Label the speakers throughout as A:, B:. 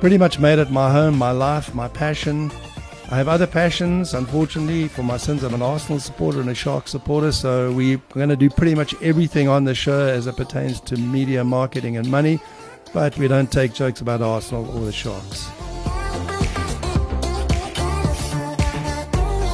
A: pretty much made it my home, my life, my passion. I have other passions. Unfortunately, for my sins, I'm an Arsenal supporter and a Shark supporter. So we're going to do pretty much everything on the show as it pertains to media, marketing, and money. But we don't take jokes about Arsenal or the Sharks.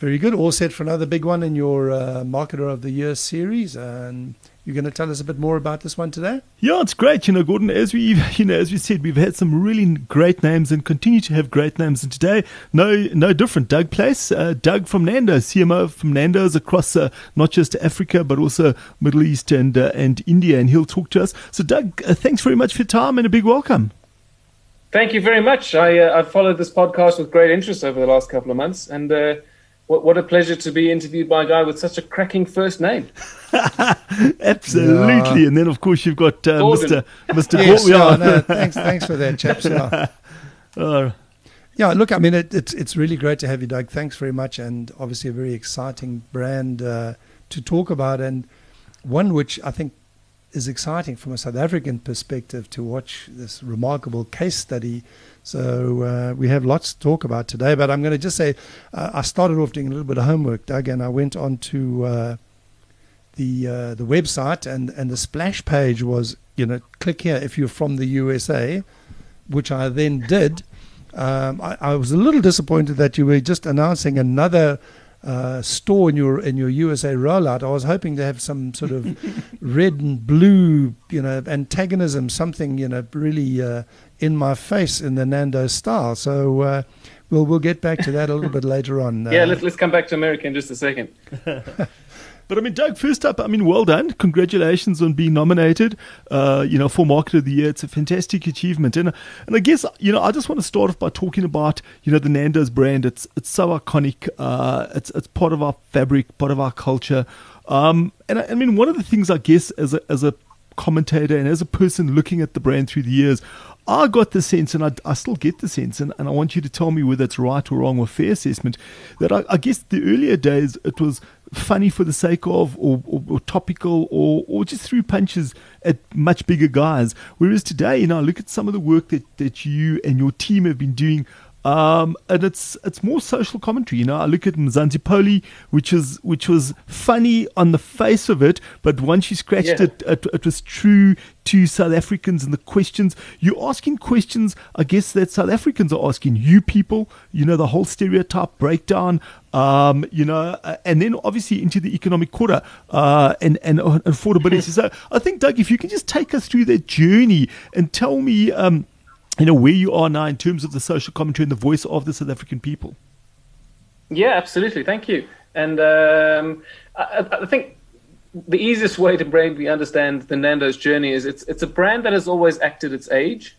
A: Very good. All set for another big one in your uh, Marketer of the Year series. And you're going to tell us a bit more about this one today?
B: Yeah, it's great. You know, Gordon, as we, you know, as we said, we've had some really great names and continue to have great names. And today, no, no different. Doug Place, uh, Doug from Nando's, CMO from Nando's across uh, not just Africa but also Middle East and uh, and India, and he'll talk to us. So, Doug, uh, thanks very much for your time and a big welcome.
C: Thank you very much. I uh, I've followed this podcast with great interest over the last couple of months, and uh, what, what a pleasure to be interviewed by a guy with such a cracking first name.
B: Absolutely, yeah. and then of course you've got uh, Mr. Mr.
A: Yes, yeah, no, thanks, thanks for that, chaps. Yeah. Uh, yeah, look, I mean, it, it's it's really great to have you, Doug. Thanks very much, and obviously a very exciting brand uh, to talk about, and one which I think is exciting from a South African perspective to watch this remarkable case study so uh, we have lots to talk about today, but I'm going to just say uh, I started off doing a little bit of homework, Doug, and I went on to uh, the uh, the website, and, and the splash page was, you know, click here if you're from the USA, which I then did. Um, I, I was a little disappointed that you were just announcing another uh, store in your in your USA rollout, I was hoping to have some sort of red and blue, you know, antagonism, something you know really uh, in my face in the Nando style. So uh, we'll we'll get back to that a little bit later on.
C: yeah, let's let's come back to America in just a second.
B: But I mean, Doug, first up, I mean, well done. Congratulations on being nominated, uh, you know, for Market of the Year. It's a fantastic achievement. And, and I guess, you know, I just want to start off by talking about, you know, the Nando's brand. It's, it's so iconic. Uh, it's, it's part of our fabric, part of our culture. Um, and I, I mean, one of the things I guess as a, as a commentator and as a person looking at the brand through the years, I got the sense, and I, I still get the sense, and, and I want you to tell me whether it's right or wrong or fair assessment, that I, I guess the earlier days it was funny for the sake of, or, or, or, topical, or, or just threw punches at much bigger guys. Whereas today, you know, look at some of the work that, that you and your team have been doing um, and it's it's more social commentary. You know, I look at Mzansi which is which was funny on the face of it, but once you scratched yeah. it, it, it was true to South Africans and the questions you're asking questions. I guess that South Africans are asking you people. You know, the whole stereotype breakdown. Um, you know, uh, and then obviously into the economic quarter uh, and and affordability. so I think Doug, if you can just take us through that journey and tell me. Um, you know where you are now in terms of the social commentary and the voice of the South African people.
C: Yeah, absolutely. Thank you. And um, I, I, think the easiest way to maybe understand the Nando's journey is it's it's a brand that has always acted its age,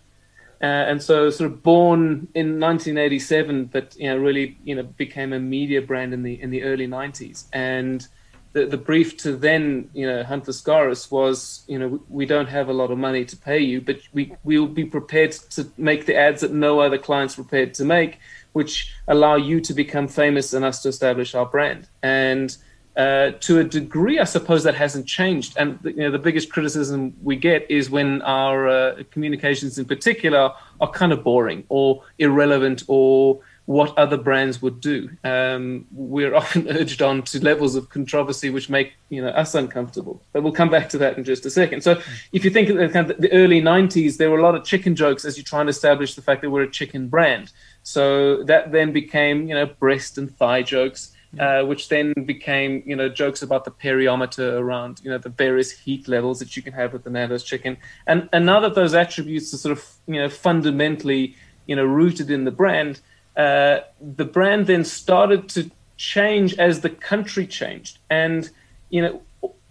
C: uh, and so sort of born in 1987, but you know really you know became a media brand in the in the early 90s, and the, the brief to then, you know, Hunt Lascaris was, you know, we, we don't have a lot of money to pay you, but we we'll be prepared to make the ads that no other clients prepared to make, which allow you to become famous and us to establish our brand. And uh, to a degree, I suppose that hasn't changed. And you know, the biggest criticism we get is when our uh, communications, in particular, are kind of boring or irrelevant or what other brands would do. Um, we're often urged on to levels of controversy which make you know us uncomfortable. But we'll come back to that in just a second. So if you think of the, kind of the early '90s, there were a lot of chicken jokes as you try and establish the fact that we're a chicken brand. So that then became you know breast and thigh jokes. Uh, which then became, you know, jokes about the periometer around, you know, the various heat levels that you can have with the Nando's chicken. And, and now that those attributes are sort of, you know, fundamentally, you know, rooted in the brand, uh, the brand then started to change as the country changed, and you know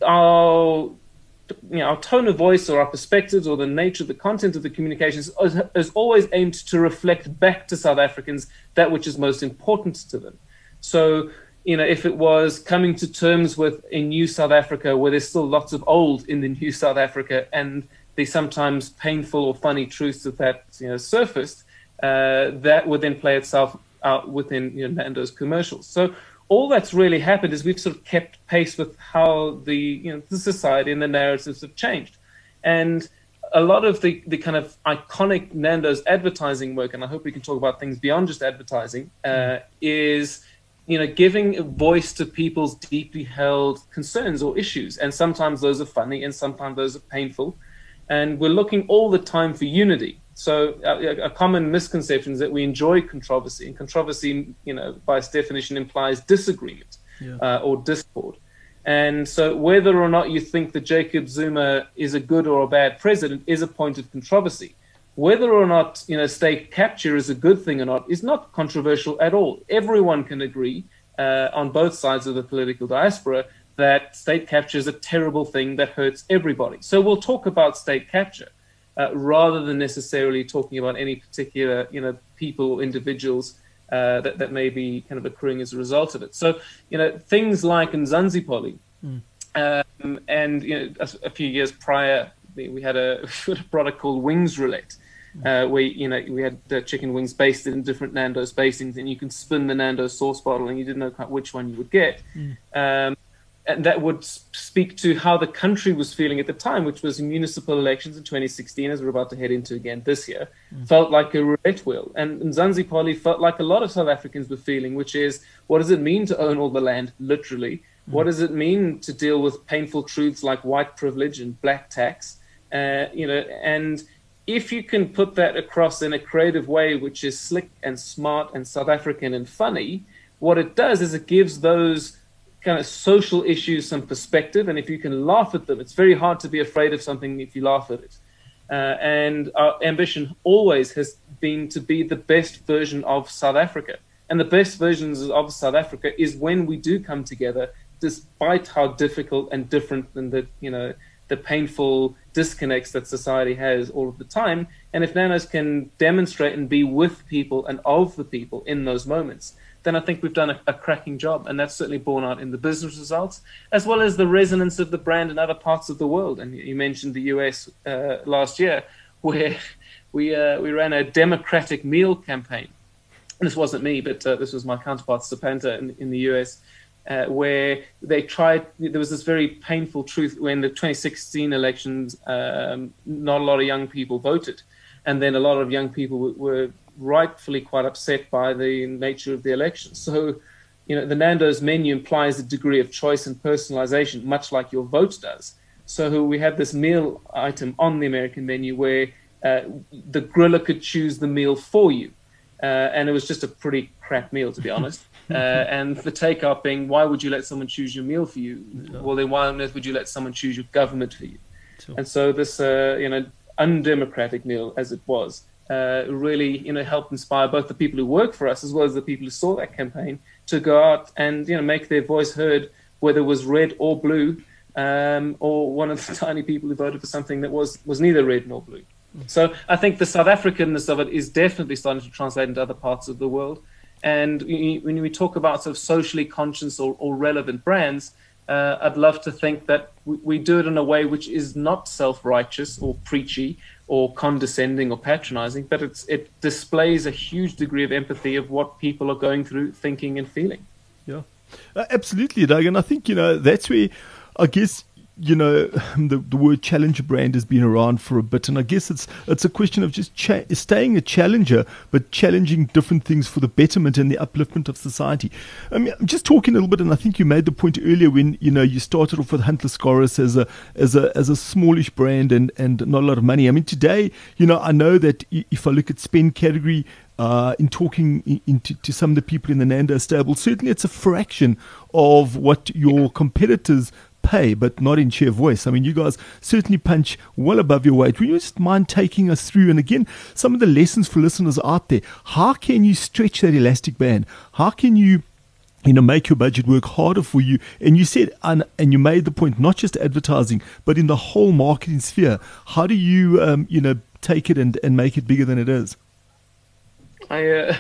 C: our you know, our tone of voice or our perspectives or the nature of the content of the communications is, always aimed to reflect back to South Africans that which is most important to them. So, you know, if it was coming to terms with a new South Africa where there's still lots of old in the new South Africa and the sometimes painful or funny truths of that you know surfaced, uh, that would then play itself out within you know, Nando's commercials. So all that's really happened is we've sort of kept pace with how the you know the society and the narratives have changed, and a lot of the the kind of iconic Nando's advertising work, and I hope we can talk about things beyond just advertising, uh, mm. is you know giving a voice to people's deeply held concerns or issues, and sometimes those are funny, and sometimes those are painful, and we're looking all the time for unity so a, a, common misconception is that we enjoy controversy, and controversy, you know, by its definition, implies disagreement yeah. uh, or discord. And so, whether or not you think that Jacob Zuma is a good or a bad president is a point of controversy. Whether or not you know state capture is a good thing or not is not controversial at all. Everyone can agree uh, on both sides of the political diaspora that state capture is a terrible thing that hurts everybody. So we'll talk about state capture uh, rather than necessarily talking about any particular you know people or individuals uh, that, that may be kind of occurring as a result of it. So you know things like Mzansi mm. um, and you know a, a, few years prior we had a, a product called Wings Roulette. Hmm. Uh, where you know we had the chicken wings basted in different Nando's basings, and you can spin the Nando's sauce bottle, and you didn't know quite which one you would get. Mm. Um, that would speak to how the country was feeling at the time, which was municipal elections in 2016, as we're about to head into again this year, mm. felt like a roulette wheel. And Mzansi Poli felt like a lot of South Africans were feeling, which is what does it mean to own all the land, literally? Mm. What does it mean to deal with painful truths like white privilege and black tax? Uh, you know, and if you can put that across in a creative way, which is slick and smart and South African and funny, what it does is it gives those kind of social issues some perspective. And if you can laugh at them, it's very hard to be afraid of something if you laugh at it. Uh, and our ambition always has been to be the best version of South Africa. And the best versions of South Africa is when we do come together, despite how difficult and different and the you know the painful disconnects that society has all of the time. And if Nando's can demonstrate and be with people and of the people in those moments, then I think we've done a, a, cracking job. And that's certainly borne out in the business results, as well as the resonance of the brand in other parts of the world. And you mentioned the US uh, last year, where we, uh, we ran a democratic meal campaign. And this wasn't me, but uh, this was my counterpart, Sapanta, in, in the US. Uh, where they tried, there was this very painful truth when the 2016 elections, um, not a lot of young people voted. And then a lot of young people were, were rightfully quite upset by the nature of the election. So, you know, the Nando's menu implies a degree of choice and personalization, much like your vote does. So we had this meal item on the American menu where uh, the griller could choose the meal for you. Uh, and it was just a pretty crap meal, to be honest. Uh, and the takeout being, why would you let someone choose your meal for you? Well, then why on earth would you let someone choose your government for you? Sure. And so this, uh, you know, undemocratic meal as it was, uh, really you know help inspire both the people who work for us as well as the people who saw that campaign to go out and you know make their voice heard, whether it was red or blue, um, or one of the tiny people who voted for something that was was neither red nor blue. So I think the South Africanness of it is definitely starting to translate into other parts of the world. And when we talk about sort of socially conscious or, or relevant brands, uh, I'd love to think that we, we, do it in a way which is not self-righteous or preachy or condescending or patronizing, but it displays a huge degree of empathy of what people are going through, thinking and feeling.
B: Yeah, uh, absolutely, Doug. And I think you know that's where I guess you know, the, the word challenger brand has been around for a bit, and I guess it's it's a question of just cha- staying a challenger, but challenging different things for the betterment and the upliftment of society. I mean, I'm just talking a little bit, and I think you made the point earlier when you know you started off with Hunt Lascaris as a as a as a smallish brand and and not a lot of money. I mean, today, you know, I know that if I look at spend category, uh, in talking in, in to, to, some of the people in the Nando stable, certainly it's a fraction of what your competitors pay, but not in sheer voice. I mean, you guys certainly punch well above your weight. Would you just mind taking us through? And again, some of the lessons for listeners out there. How can you stretch that elastic band? How can you you know, make your budget work harder for you. And you said, and, and you made the point, not just advertising, but in the whole marketing sphere. How do you, um, you know, take it and, and make it bigger than it is?
C: I, uh,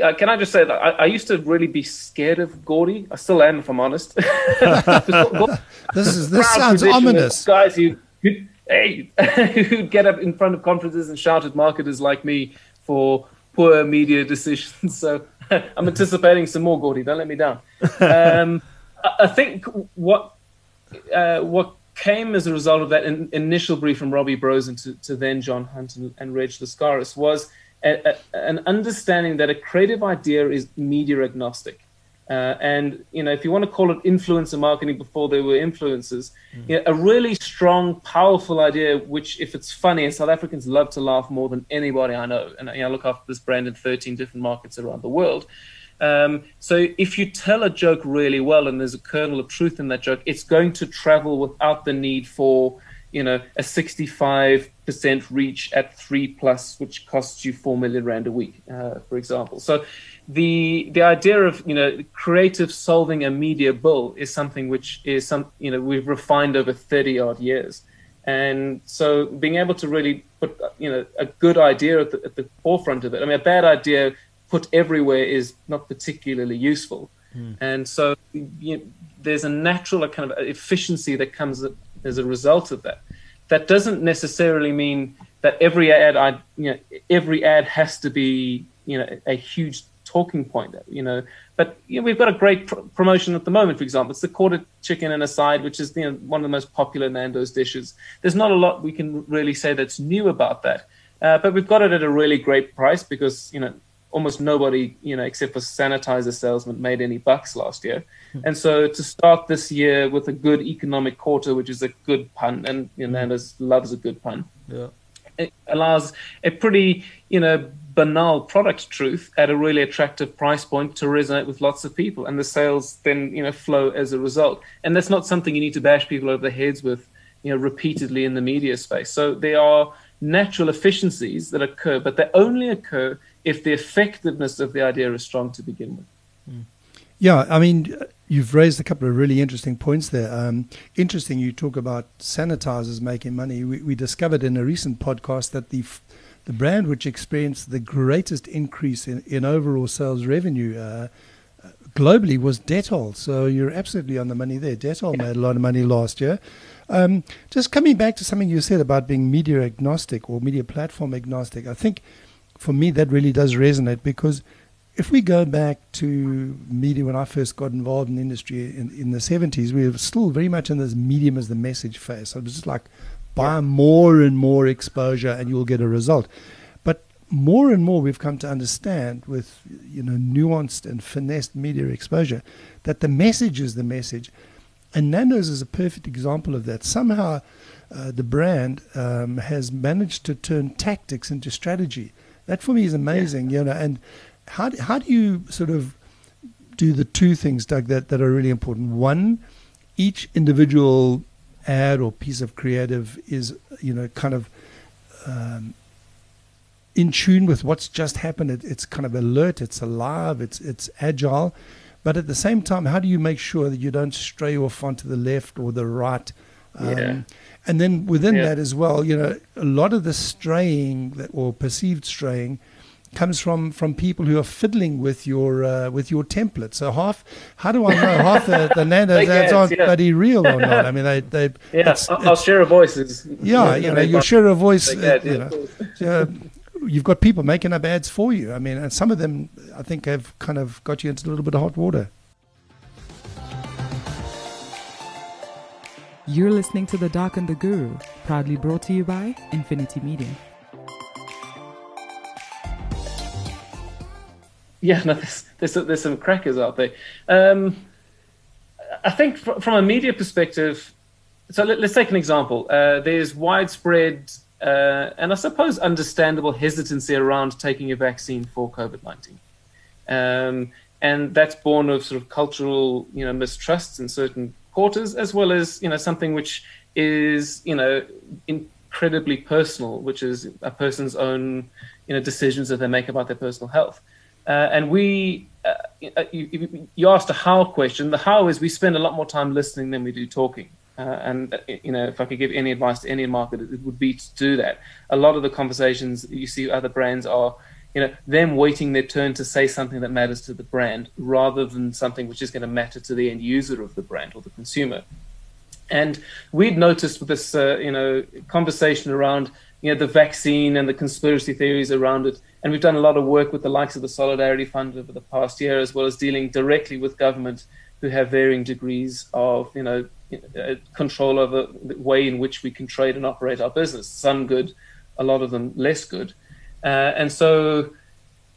C: uh, can I just say that I, I, used to really be scared of Gordy. I still am, if I'm honest.
A: this is this sounds ominous.
C: Guys who, who hey, who'd get up in front of conferences and shout at marketers like me for poor media decisions. So I'm anticipating some more Gordy. Don't let me down. Um, I, think what uh, what came as a result of that in, initial brief from Robbie Brozin to, to then John Hunt and, and Reg Lascaris was a, a, an understanding that a creative idea is media agnostic. Uh, and you know, if you want to call it influencer marketing before there were influencers, mm. you know, a really strong, powerful idea. Which, if it's funny, and South Africans love to laugh more than anybody I know. And you know, I look after this brand in 13 different markets around the world. Um, so if you tell a joke really well and there's a kernel of truth in that joke, it's going to travel without the need for you know a 65 percent reach at three plus, which costs you four million rand a week, uh, for example. So the the idea of you know creative solving a media bill is something which is some you know we've refined over 30 odd years and so being able to really put you know a good idea at the, at the forefront of it i mean a bad idea put everywhere is not particularly useful mm. and so you know, there's a natural kind of efficiency that comes as a result of that. That doesn't necessarily mean that every ad I you know every ad has to be you know a huge talking point you know. But you know, we've got a great pr- promotion at the moment for example. It's the quarter chicken and a side which is you know one of the most popular nando's dishes. There's not a lot we can really say that's new about that. Uh, but we've got it at a really great price because you know almost nobody, you know, except for sanitizer salesmen, made any bucks last year. Hmm. And so to start this year with a good economic quarter, which is a good pun, and you know, Nando's loves a good pun.
B: Yeah.
C: It allows a pretty, you know, banal product truth at a really attractive price point to resonate with lots of people, and the sales then, you know, flow as a result. And that's not something you need to bash people over the heads with, you know, repeatedly in the media space. So there are natural efficiencies that occur, but they only occur if the effectiveness of the idea is strong to begin with.
A: Hmm. Yeah, I mean, you've raised a couple of really interesting points there. Um, interesting, you talk about sanitizers making money. We, we, discovered in a recent podcast that the the brand which experienced the greatest increase in, in overall sales revenue uh, globally was Dettol. So you're absolutely on the money there. Dettol yeah. made a lot of money last year. Um, just coming back to something you said about being media agnostic or media platform agnostic, I think for me, that really does resonate because if we go back to media when I first got involved in the industry in, in the 70s, we were still very much in this medium as the message phase. So it was just like buy more and more exposure and you'll get a result. But more and more we've come to understand with you know nuanced and finessed media exposure that the message is the message. And Nando's is a perfect example of that. Somehow uh, the brand um, has managed to turn tactics into strategy. That for me is amazing, yeah. you know. And how do, how do you sort of do the two things, Doug, that, that are really important? One, each individual ad or piece of creative is, you know, kind of um, in tune with what's just happened. It, it's kind of alert, it's alive, it's it's agile. But at the same time, how do you make sure that you don't stray off onto the left or the right?
C: Um, yeah.
A: And then within yeah. that as well, you know, a lot of the straying that or perceived straying comes from from people who are fiddling with your uh, with your template. So half, how do I know half the, the Nando's ads aren't yeah. bloody real or not? I mean, they they
C: yeah. It's, I'll, it's, share a voice is
A: yeah, you know, your share a voice. Uh, you know, you've got people making up ads for you. I mean, and some of them I think have kind of got you into a little bit of hot water.
D: You're listening to The Doc and the Guru, proudly brought to you by Nfinity Media.
C: Yeah, no, there's, there's, there's some crackers out there. Um, I think fr- from a media perspective, so let, us take an example. Uh, there's widespread uh, and I suppose understandable hesitancy around taking a vaccine for COVID 19. Um, and that's born of sort of cultural, you know, mistrusts in certain quarters, as well as, you know, something which is, you know, incredibly personal, which is a person's own, you know, decisions that they make about their personal health. Uh, and we, uh, you, you, asked a how question. The how is we spend a lot more time listening than we do talking. Uh, and uh, you know, if I could give any advice to any market, it would be to do that. A lot of the conversations you see other brands are, you know, them waiting their turn to say something that matters to the brand, rather than something which is going to matter to the end user of the brand or the consumer. And we'd noticed with this, uh, you know, conversation around, you know, the vaccine and the conspiracy theories around it and we've done a lot of work with the likes of the Solidarity Fund over the past year, as well as dealing directly with government who have varying degrees of, you know, control over the way in which we can trade and operate our business. Some good, a lot of them less good. Uh, and so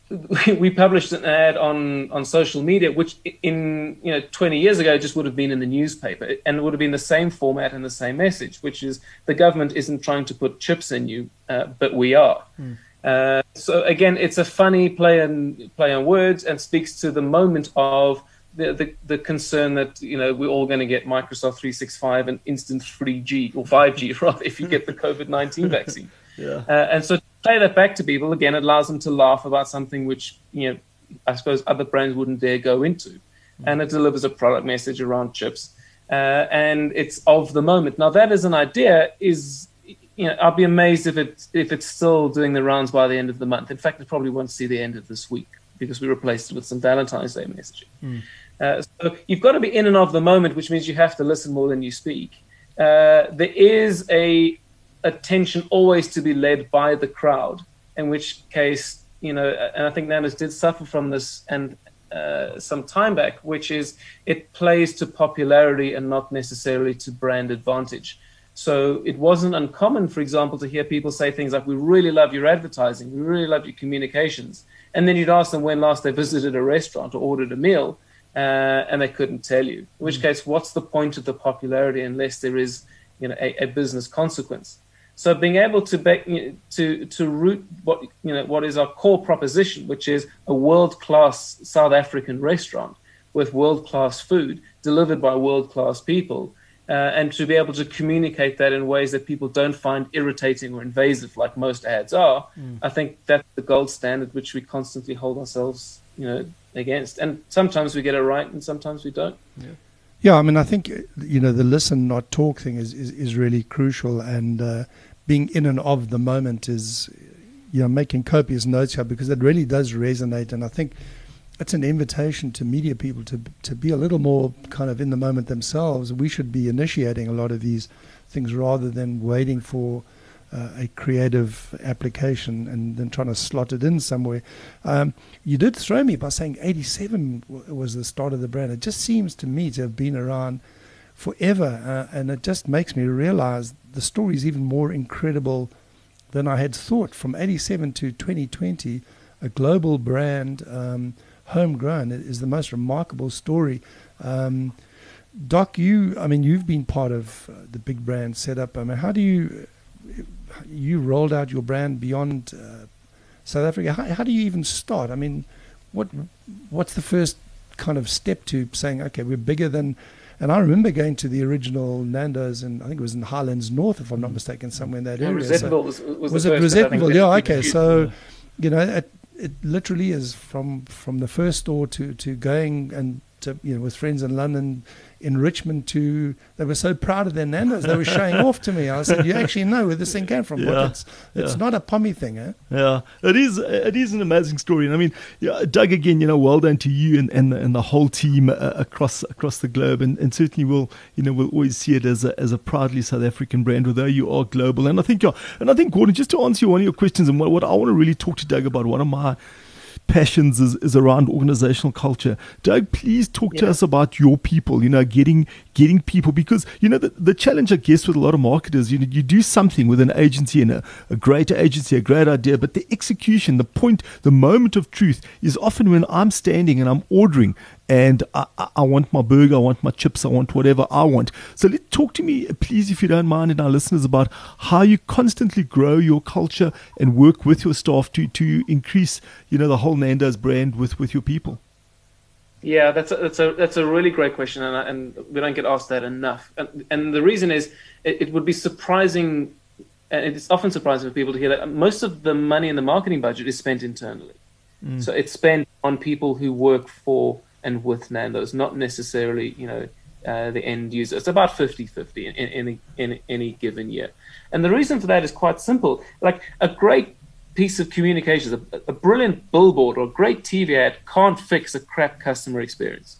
C: we published an ad on, on social media, which in you know 20 years ago just would have been in the newspaper, and it would have been the same format and the same message, which is the government isn't trying to put chips in you, uh, but we are. Mm. Uh, so again, it's a funny play on play on words and speaks to the moment of the, the, the concern that you know we're all going to get Microsoft 365 and instant 3G or 5G rather if you get the COVID 19 vaccine.
B: yeah.
C: Uh, and so to play that back to people again, it allows them to laugh about something which you know I suppose other brands wouldn't dare go into, mm-hmm. and it delivers a product message around chips. Uh, and it's of the moment. Now that as an idea is you know, I'd be amazed if it if it's still doing the rounds by the end of the month. In fact, it probably won't see the end of this week because we replaced it with some Valentine's Day messaging. Mm. Uh, so you've got to be in and of the moment, which means you have to listen more than you speak. Uh, there is a attention always to be led by the crowd, in which case, you know, and I think Nando's did suffer from this and uh, some time back, which is it plays to popularity and not necessarily to brand advantage. So it wasn't uncommon, for example, to hear people say things like, We really love your advertising, we really love your communications. And then you'd ask them when last they visited a restaurant or ordered a meal, uh, and they couldn't tell you. In which mm. case, what's the point of the popularity unless there is you know, a, a business consequence? So being able to be, to to root what you know what is our core proposition, which is a world class South African restaurant with world class food delivered by world class people, uh, and to be able to communicate that in ways that people don't find irritating or invasive, like most ads are, mm. I think that's the gold standard which we constantly hold ourselves, you know, against. And sometimes we get it right, and sometimes we don't.
A: Yeah. Yeah, I mean, I think you know the listen not talk thing is is, is really crucial, and uh, being in and of the moment is, you know, making copious notes here because it really does resonate, and I think it's an invitation to media people to to be a little more kind of in the moment themselves. We should be initiating a lot of these things rather than waiting for uh, a creative application and then trying to slot it in somewhere. Um, you did throw me by saying 87 w- was the start of the brand. It just seems to me to have been around forever, uh, and it just makes me realize the story is even more incredible than I had thought. From 87 to 2020, a global brand. Um, homegrown is the most remarkable story. Um, Doc, you, I mean, you've been part of uh, the big brand setup. I mean, how do you, you rolled out your brand beyond uh, South Africa. How, how do you even start? I mean, what, what's the first kind of step to saying, okay, we're bigger than, and I remember going to the original Nando's, and I think it was in Highlands North, if I'm not mistaken, somewhere in that
C: yeah,
A: area.
C: so was, was,
A: was it Rosettenville? Yeah, okay. So, you know, it, it literally is from from the first store to to going and uh, you know with friends in London in Richmond to they were so proud of their Nando's they were showing off to me. I said, "You actually know where this thing came from? Yeah, it's it's yeah. not a pommy thing, eh?"
B: Yeah, it is. It is an amazing story, and I mean, yeah, Doug, again, you know, well done to you and and, and the whole team uh, across across the globe, and, and certainly we'll you know we'll always see it as a as a proudly South African brand, although you are global. And I think, you're and I think Gordon, just to answer one of your questions, and what, what I want to really talk to Doug about, one of my passions is, is around organizational culture. Doug, please talk yeah. to us about your people, you know, getting getting people because you know the, the challenge I guess with a lot of marketers, you know, you do something with an agency and a, a great agency, a great idea, but the execution, the point, the moment of truth is often when I'm standing and I'm ordering and I, I, want my burger, I want my chips, I want whatever I want. So let talk to me, please, if you don't mind, and our listeners about how you constantly grow your culture and work with your staff to to increase, you know, the whole Nando's brand with with your people.
C: Yeah, that's a, that's a that's a really great question, and, and we don't get asked that enough. And, and the reason is, it, it would be surprising, and it's often surprising for people to hear that most of the money in the marketing budget is spent internally. Mm. So it's spent on people who work for and with Nando's, not necessarily, you know, uh, the end user. It's about 50-50 in, in, in, in any given year. And the reason for that is quite simple. Like a great piece of communications, a, a brilliant billboard or a great TV ad can't fix a crap customer experience.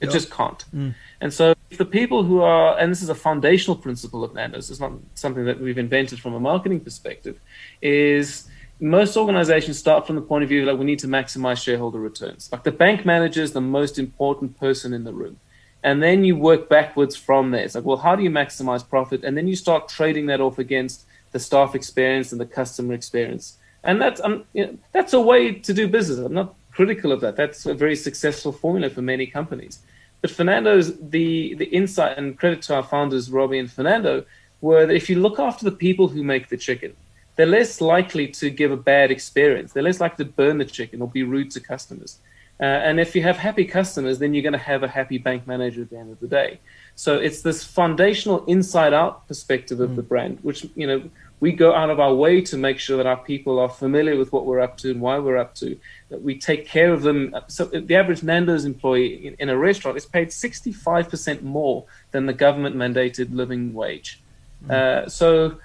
C: It yep. just can't. Mm. And so, if the people who are, and this is a foundational principle of Nando's, it's not something that we've invented from a marketing perspective, is most organizations start from the point of view like we need to maximize shareholder returns. Like the bank manager is the most important person in the room. And then you work backwards from there. It's like, well, how do you maximize profit? And then you start trading that off against the staff experience and the customer experience. And that's um, you know, that's a way to do business. I'm not critical of that. That's a very successful formula for many companies. But Fernando's the the insight and credit to our founders Robbie and Fernando were that if you look after the people who make the chicken, they're less likely to give a bad experience. They're less likely to burn the chicken or be rude to customers. Uh, and if you have happy customers, then you're going to have a happy bank manager at the end of the day. So it's this foundational inside-out perspective of mm. the brand, which you know we go out of our way to make sure that our people are familiar with what we're up to and why we're up to. That we take care of them. So the average Nando's employee in, in a restaurant is paid 65% more than the government-mandated living wage. Mm. Uh, so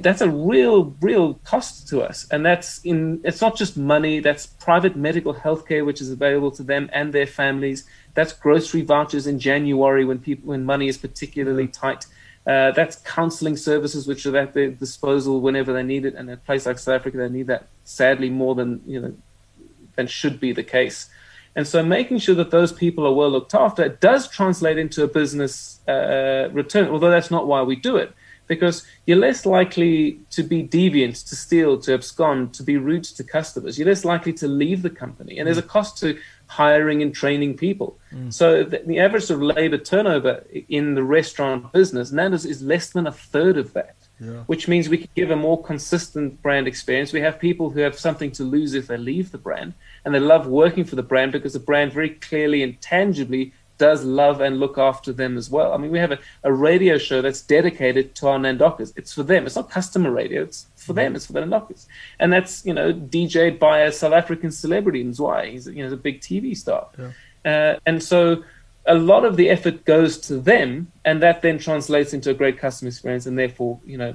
C: that's a real real cost to us. And that's in it's not just money that's private medical health care which is available to them and their families. That's grocery vouchers in january when people when money is particularly tight. Uh, that's counseling services which are at their disposal whenever they need it. And in a place like south africa they need that sadly more than you know than should be the case. And so making sure that those people are well looked after does translate into a business uh, return although that's not why we do it because you're less likely to be deviant, to steal, to abscond, to be rude to customers. You're less likely to leave the company. And there's a cost to hiring and training people. Mm. So the, the, average sort of labor turnover in the restaurant business, Nando's is less than a third of that. Yeah. Which means we can give a more consistent brand experience. We have people who have something to lose if they leave the brand, and they love working for the brand because the brand very clearly and tangibly does love and look after them as well. I mean, we have a, a radio show that's dedicated to our Nandokas. It's for them. It's not customer radio. It's for them. It's for the Nandokas. And that's, you know, DJed by a South African celebrity in Zwy. He's, you know, a big TV star. Yeah. Uh, and so a lot of the effort goes to them, and that then translates into a great customer experience and therefore, you know,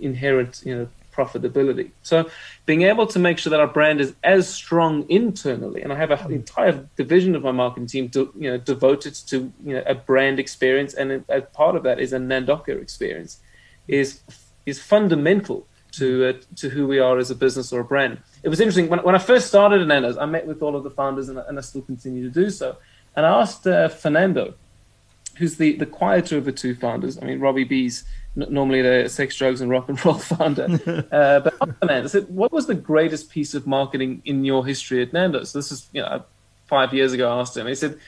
C: inherent, you know, profitability. So being able to make sure that our brand is as strong internally, and I have an entire division of my marketing team to, you know, devoted to you know a brand experience, and a, part of that is a Nandoka experience, is is fundamental to uh, to who we are as a business or a brand. It was interesting when, when I first started at Nando's, I met with all of the founders, and, and I still continue to do so. And I asked uh, Fernando, who's the the quieter of the two founders. I mean, Robbie B's normally the sex, drugs, and rock and roll founder. uh, but I said, what was the greatest piece of marketing in your history at Nando's? So this is you know five years ago. I asked him. He said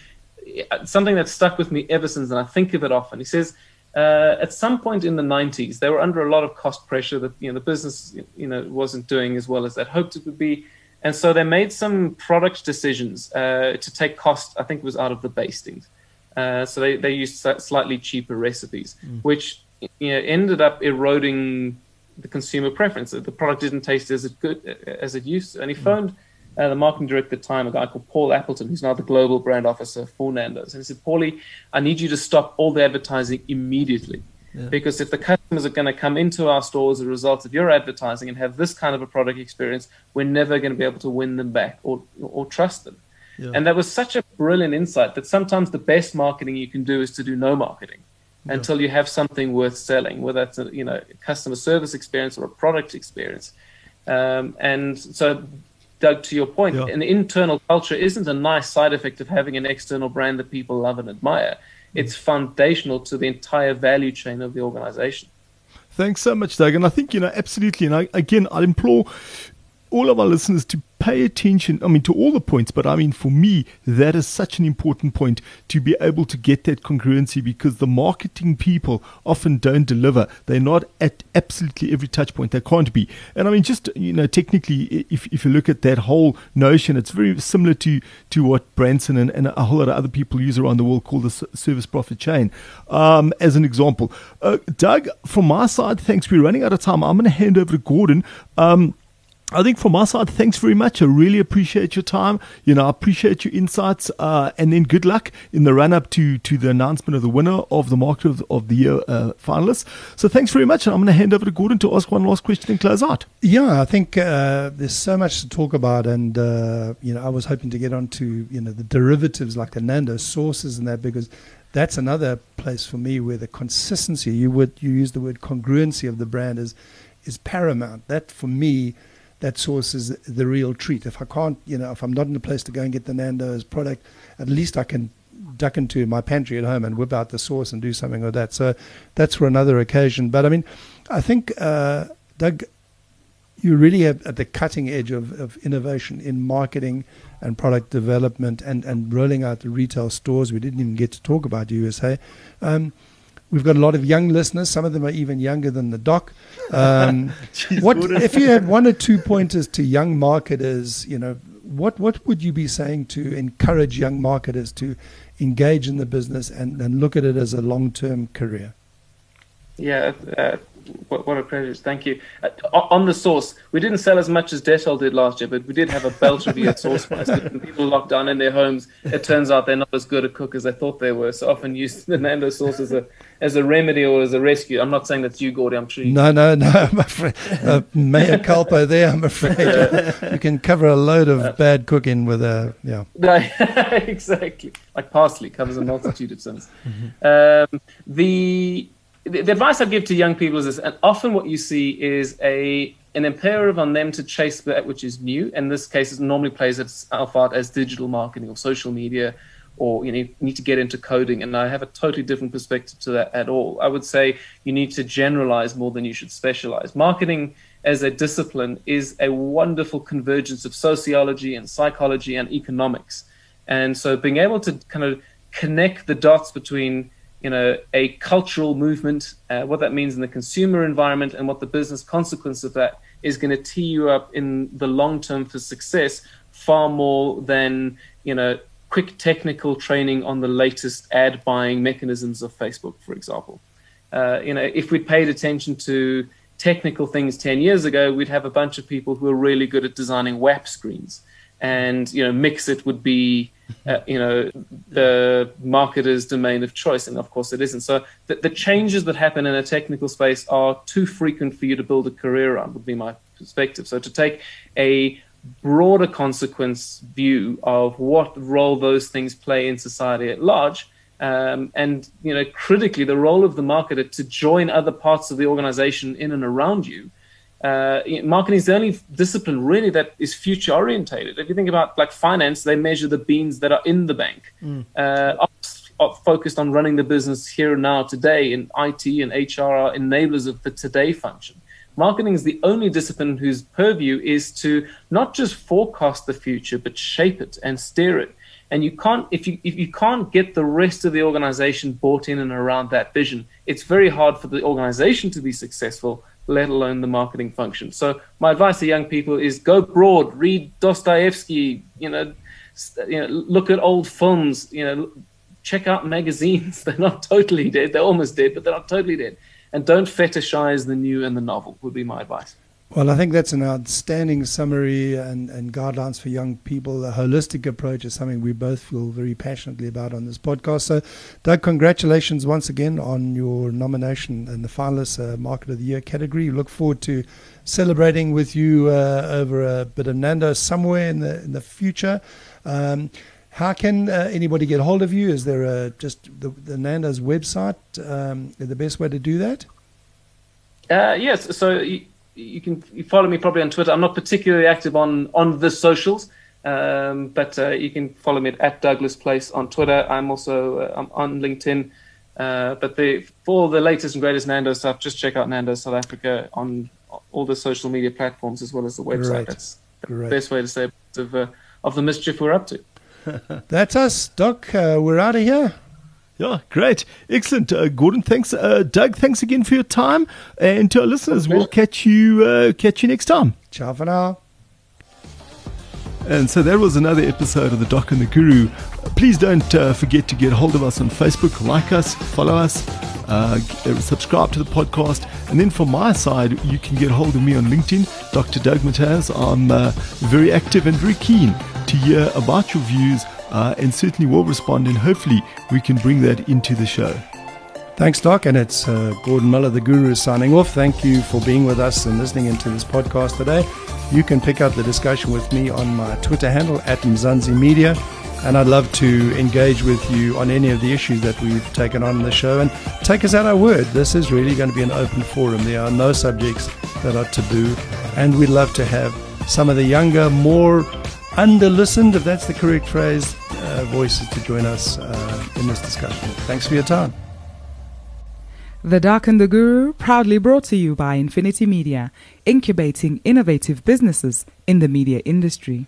C: something that stuck with me ever since, and I think of it often. He says. Uh, at some point in the 90s, they were under a lot of cost pressure that you know the business you know wasn't doing as well as they'd hoped it would be, and so they made some product decisions uh, to take cost. I think it was out of the bastings. Uh, so they, they used slightly cheaper recipes, mm. which you know, ended up eroding the consumer preference. The product didn't taste as good as it used to. And he mm. phoned uh, the marketing director at the time, a guy called Paul Appleton, who's now the global brand officer for Nando's. And he said, Paulie, I need you to stop all the advertising immediately. Yeah. Because if the customers are going to come into our store as a result of your advertising and have this kind of a product experience, we're never going to be able to win them back or, or trust them. Yeah. And that was such a brilliant insight that sometimes the best marketing you can do is to do no marketing yeah. until you have something worth selling, whether that's a you know customer service experience or a product experience. Um, and so Doug, to your point, yeah. an internal culture isn't a nice side effect of having an external brand that people love and admire. Mm. It's foundational to the entire value chain of the organization.
B: Thanks so much, Doug. And I think, you know, absolutely. And I, again, i implore all of our listeners to pay attention, I mean, to all the points, but I mean, for me, that is such an important point to be able to get that congruency because the marketing people often don't deliver. They're not at absolutely every touch point. They can't be. And I mean, just, you know, technically, if, if you look at that whole notion, it's very similar to, to what Branson and, and a whole lot of other people use around the world called the service profit chain. Um, as an example, uh, Doug, from my side, thanks. We're running out of time. I'm going to hand over to Gordon. Um, I think from my side, thanks very much. I really appreciate your time. You know, I appreciate your insights, uh, and then good luck in the run up to to the announcement of the winner of the Market of, of the Year uh, finalists. So thanks very much, and I'm going to hand over to Gordon to ask one last question and close out.
A: Yeah, I think uh, there's so much to talk about, and uh, you know, I was hoping to get onto you know the derivatives like the Nando sauces and that because that's another place for me where the consistency you would you use the word congruency of the brand is is paramount. That for me that sauce is the real treat. If I can't, you know, if I'm not in a place to go and get the Nando's product, at least I can duck into my pantry at home and whip out the sauce and do something like that. So that's for another occasion. But I mean, I think, uh, Doug, you really have at the cutting edge of, of innovation in marketing and product development and, and rolling out the retail stores. We didn't even get to talk about USA. Um, We've got a lot of young listeners. Some of them are even younger than the doc. Um, Jeez, what if you had one or two pointers to young marketers? You know, what what would you be saying to encourage young marketers to engage in the business and, and look at it as a long term career?
C: Yeah, uh, what, what a privilege. Thank you. Uh, on the sauce, we didn't sell as much as Dettol did last year, but we did have a belt review at sauce price. When people locked down in their homes, it turns out they're not as good a cook as they thought they were. So often use the Nando sauce as a as a remedy or as a rescue. I'm not saying that's you, Gordy. I'm sure. You
A: no, no, no. I'm afraid. Uh, Mea culpa there. I'm afraid you can cover a load of bad cooking with a yeah.
C: No, exactly. Like parsley covers a multitude of sins. Mm-hmm. Um, the the, advice I give to young people is this, and often what you see is a an imperative on them to chase that which is new. In this case, it normally plays itself out as digital marketing or social media, or you, know, you need to get into coding. And I have a totally different perspective to that at all. I would say you need to generalize more than you should specialize. Marketing as a discipline is a wonderful convergence of sociology and psychology and economics. And so being able to kind of connect the dots between you know, a cultural movement, uh, what that means in the consumer environment, and what the business consequence of that is going to tee you up in the long term for success far more than you know quick technical training on the latest ad buying mechanisms of Facebook, for example. Uh, you know, if we'd paid attention to technical things 10 years ago, we'd have a bunch of people who are really good at designing WAP screens. And, you know, MXit would be uh, you know, the marketer's domain of choice. And of course, it isn't. So the, the, changes that happen in a technical space are too frequent for you to build a career on, would be my perspective. So to take a broader consequence view of what role those things play in society at large. Um, and you know, critically, the role of the marketer to join other parts of the organization in and around you uh, marketing is the only discipline really that is future orientated. If you think about like finance, they measure the beans that are in the bank. Mm. Uh, focused on running the business here and now today, and IT and HR are enablers of the today function. Marketing is the only discipline whose purview is to not just forecast the future, but shape it and steer it. And you can't if you if you can't get the rest of the organization bought in and around that vision, it's very hard for the organization to be successful let alone the marketing function. So my advice to young people is go broad, read Dostoevsky, you know, you know, look at old films, you know, check out magazines. They're not totally dead. They're almost dead, but they're not totally dead. And don't fetishize the new and the novel would be my advice.
A: Well, I think that's an outstanding summary and, and guidelines for young people. A holistic approach is something we both feel very passionately about on this podcast. So, Doug, congratulations once again on your nomination in the finalist uh, Market of the Year category. We look forward to celebrating with you uh, over a bit of Nando's somewhere in the in the future. Um, how can uh, anybody get hold of you? Is there a, just the, the Nando's website um, the best way to do that?
C: Uh, yes. So. You- you can you follow me probably on Twitter. I'm not particularly active on on the socials, um, but uh, you can follow me at, Douglas Place on Twitter. I'm also uh, I'm on LinkedIn. Uh, but the, for the latest and greatest Nando stuff, just check out Nando South Africa on all the social media platforms as well as the website. That's the best way to say of uh, of the mischief we're up to.
A: That's us, Doc. Uh, we're out of here.
B: Yeah, great. Excellent. Uh, Gordon, thanks. Uh, Doug, thanks again for your time. And to our listeners, we'll catch you uh, catch you next time.
A: Ciao for now.
B: And so that was another episode of The Doc and the Guru. Please don't uh, forget to get hold of us on Facebook, like us, follow us, uh, subscribe to the podcast. And then from my side, you can get hold of me on LinkedIn, Dr. Doug Mataz. I'm uh, very active and very keen to hear about your views uh, and certainly will respond. And hopefully, we can bring that into the show.
A: Thanks, Doc. And it's uh, Gordon Miller, the Guru, signing off. Thank you for being with us and listening into this podcast today. You can pick up the discussion with me on my Twitter handle at Mzansi Media. And I'd love to engage with you on any of the issues that we've taken on in the show. And take us at our word. This is really going to be an open forum. There are no subjects that are taboo. And we'd love to have some of the younger, more under listened, if that's the correct phrase, voices to join us uh, in this discussion. Thanks for your time.
D: The Doc and the Guru, proudly brought to you by Nfinity Media, incubating innovative businesses in the media industry.